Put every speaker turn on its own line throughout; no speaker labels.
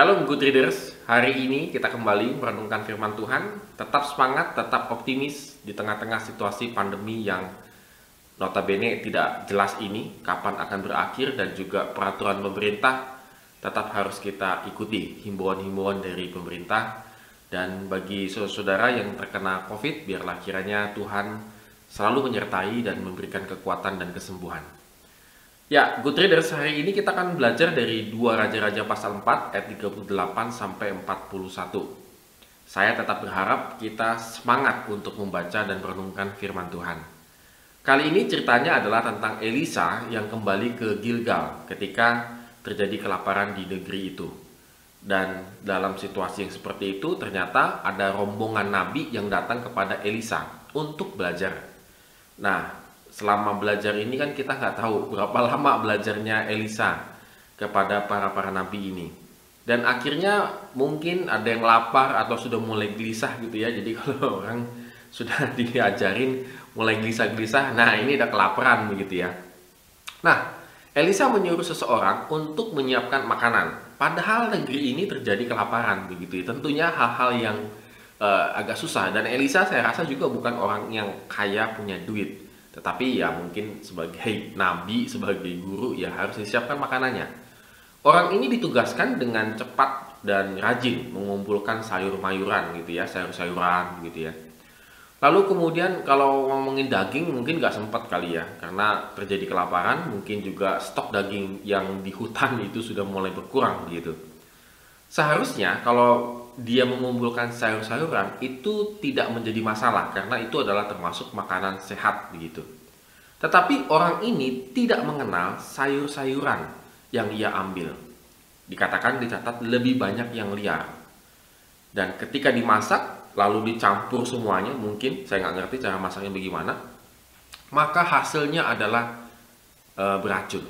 Shalom good readers, hari ini kita kembali merenungkan firman Tuhan. Tetap semangat, tetap optimis di tengah-tengah situasi pandemi yang notabene tidak jelas ini Kapan akan berakhir dan juga peraturan pemerintah tetap harus kita ikuti Himbauan-himbauan dari pemerintah. Dan bagi saudara-saudara yang terkena COVID, biarlah kiranya Tuhan selalu menyertai dan memberikan kekuatan dan kesembuhan Ya, Good Readers, hari ini kita akan belajar dari dua Raja-Raja pasal 4 ayat 38 sampai 41. Saya tetap berharap kita semangat untuk membaca dan merenungkan firman Tuhan. Kali ini ceritanya adalah tentang Elisa yang kembali ke Gilgal ketika terjadi kelaparan di negeri itu. Dan dalam situasi yang seperti itu ternyata ada rombongan nabi yang datang kepada Elisa untuk belajar. Nah, selama belajar ini kan kita nggak tahu berapa lama belajarnya Elisa kepada para para nabi ini. Dan akhirnya mungkin ada yang lapar atau sudah mulai gelisah gitu ya. Jadi kalau orang sudah diajarin mulai gelisah-gelisah nah ini udah kelaparan begitu ya. Nah Elisa menyuruh seseorang untuk menyiapkan makanan. Padahal negeri ini terjadi kelaparan begitu ya. Tentunya hal-hal yang uh, agak susah. Dan Elisa saya rasa juga bukan orang yang kaya punya duit tetapi ya mungkin sebagai nabi, sebagai guru ya harus disiapkan makanannya. Orang ini ditugaskan dengan cepat dan rajin mengumpulkan sayur-mayuran gitu ya, sayur-sayuran gitu ya. Lalu kemudian kalau ngomongin daging mungkin nggak sempat kali ya karena terjadi kelaparan mungkin juga stok daging yang di hutan itu sudah mulai berkurang gitu. Seharusnya kalau dia mengumpulkan sayur-sayuran itu tidak menjadi masalah karena itu adalah termasuk makanan sehat begitu. Tetapi orang ini tidak mengenal sayur-sayuran yang ia ambil. Dikatakan dicatat lebih banyak yang liar. Dan ketika dimasak lalu dicampur semuanya mungkin saya nggak ngerti cara masaknya bagaimana maka hasilnya adalah e, beracun.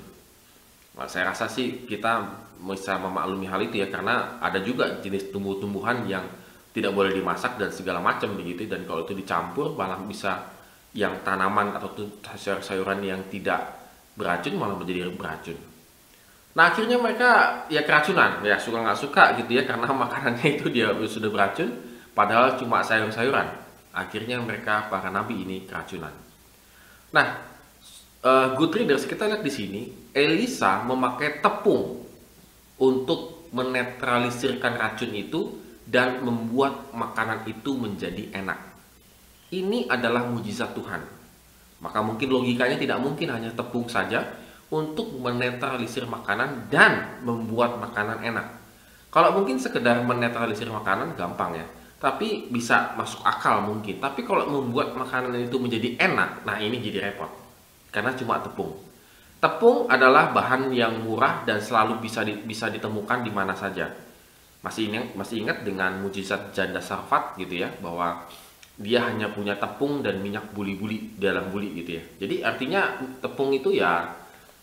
Saya rasa sih kita bisa memaklumi hal itu ya karena ada juga jenis tumbuh-tumbuhan yang tidak boleh dimasak dan segala macam begitu dan kalau itu dicampur malah bisa yang tanaman atau sayur-sayuran yang tidak beracun malah menjadi beracun. Nah akhirnya mereka ya keracunan ya suka nggak suka gitu ya karena makanannya itu dia sudah beracun padahal cuma sayur-sayuran. Akhirnya mereka para nabi ini keracunan. Nah uh, good readers kita lihat di sini Elisa memakai tepung untuk menetralisirkan racun itu dan membuat makanan itu menjadi enak. Ini adalah mujizat Tuhan. Maka mungkin logikanya tidak mungkin hanya tepung saja untuk menetralisir makanan dan membuat makanan enak. Kalau mungkin sekedar menetralisir makanan gampang ya, tapi bisa masuk akal mungkin. Tapi kalau membuat makanan itu menjadi enak, nah ini jadi repot. Karena cuma tepung. Tepung adalah bahan yang murah dan selalu bisa di, bisa ditemukan di mana saja. Masih ingat masih ingat dengan mujizat janda Sarfat gitu ya bahwa dia hanya punya tepung dan minyak buli-buli dalam buli gitu ya. Jadi artinya tepung itu ya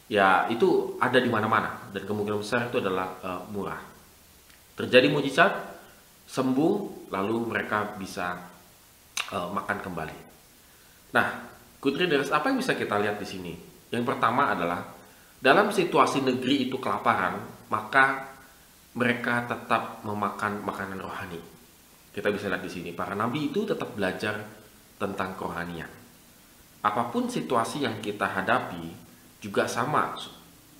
ya itu ada di mana-mana dan kemungkinan besar itu adalah uh, murah. Terjadi mujizat, sembuh, lalu mereka bisa uh, makan kembali. Nah, good readers, apa yang bisa kita lihat di sini? Yang pertama adalah dalam situasi negeri itu kelaparan, maka mereka tetap memakan makanan rohani. Kita bisa lihat di sini, para nabi itu tetap belajar tentang kerohanian. Apa pun situasi yang kita hadapi, juga sama,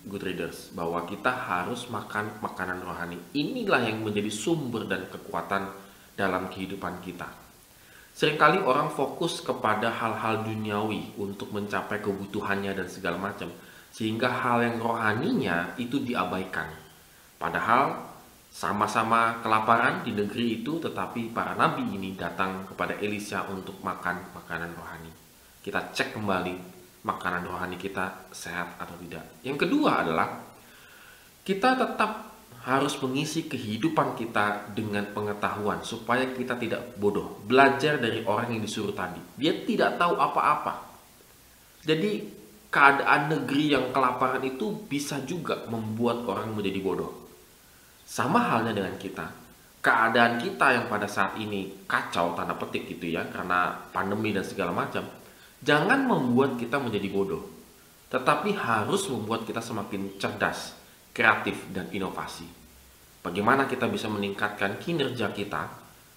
good readers, bahwa kita harus makan makanan rohani. Inilah yang menjadi sumber dan kekuatan dalam kehidupan kita. Seringkali orang fokus kepada hal-hal duniawi untuk mencapai kebutuhannya dan segala macam, sehingga hal yang rohaninya itu diabaikan. Padahal sama-sama kelaparan di negeri itu, tetapi para nabi ini datang kepada Elisa untuk makan makanan rohani. Kita cek kembali makanan rohani kita sehat atau tidak. Yang kedua adalah kita tetap harus mengisi kehidupan kita dengan pengetahuan supaya kita tidak bodoh. Belajar dari orang yang disuruh tadi. Dia tidak tahu apa-apa. Jadi keadaan negeri yang kelaparan itu bisa juga membuat orang menjadi bodoh. Sama halnya dengan kita. Keadaan kita yang pada saat ini kacau tanda petik gitu ya karena pandemi dan segala macam. Jangan membuat kita menjadi bodoh. Tetapi harus membuat kita semakin cerdas, kreatif dan inovasi. Bagaimana kita bisa meningkatkan kinerja kita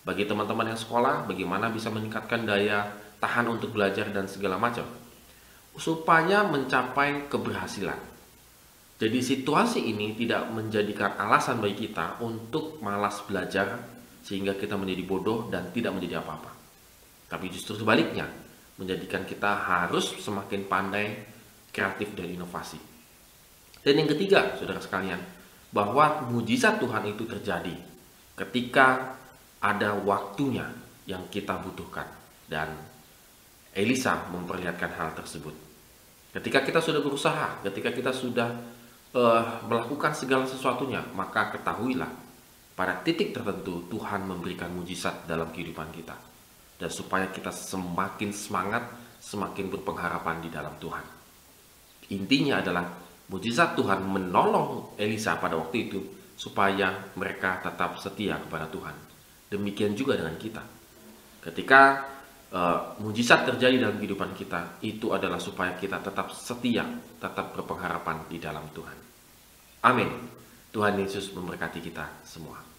bagi teman-teman yang sekolah, bagaimana bisa meningkatkan daya tahan untuk belajar dan segala macam supaya mencapai keberhasilan. Jadi situasi ini tidak menjadikan alasan bagi kita untuk malas belajar sehingga kita menjadi bodoh dan tidak menjadi apa-apa. Tapi justru sebaliknya, menjadikan kita harus semakin pandai, kreatif dan inovasi. Dan yang ketiga, saudara sekalian, bahwa mujizat Tuhan itu terjadi ketika ada waktunya yang kita butuhkan dan Elisa memperlihatkan hal tersebut. Ketika kita sudah berusaha, ketika kita sudah uh, melakukan segala sesuatunya, maka ketahuilah pada titik tertentu Tuhan memberikan mujizat dalam kehidupan kita. Dan supaya kita semakin semangat, semakin berpengharapan di dalam Tuhan. Intinya adalah mujizat Tuhan menolong Elisa pada waktu itu supaya mereka tetap setia kepada Tuhan. Demikian juga dengan kita. Ketika uh, mujizat terjadi dalam kehidupan kita, itu adalah supaya kita tetap setia, tetap berpengharapan di dalam Tuhan. Amin. Tuhan Yesus memberkati kita semua.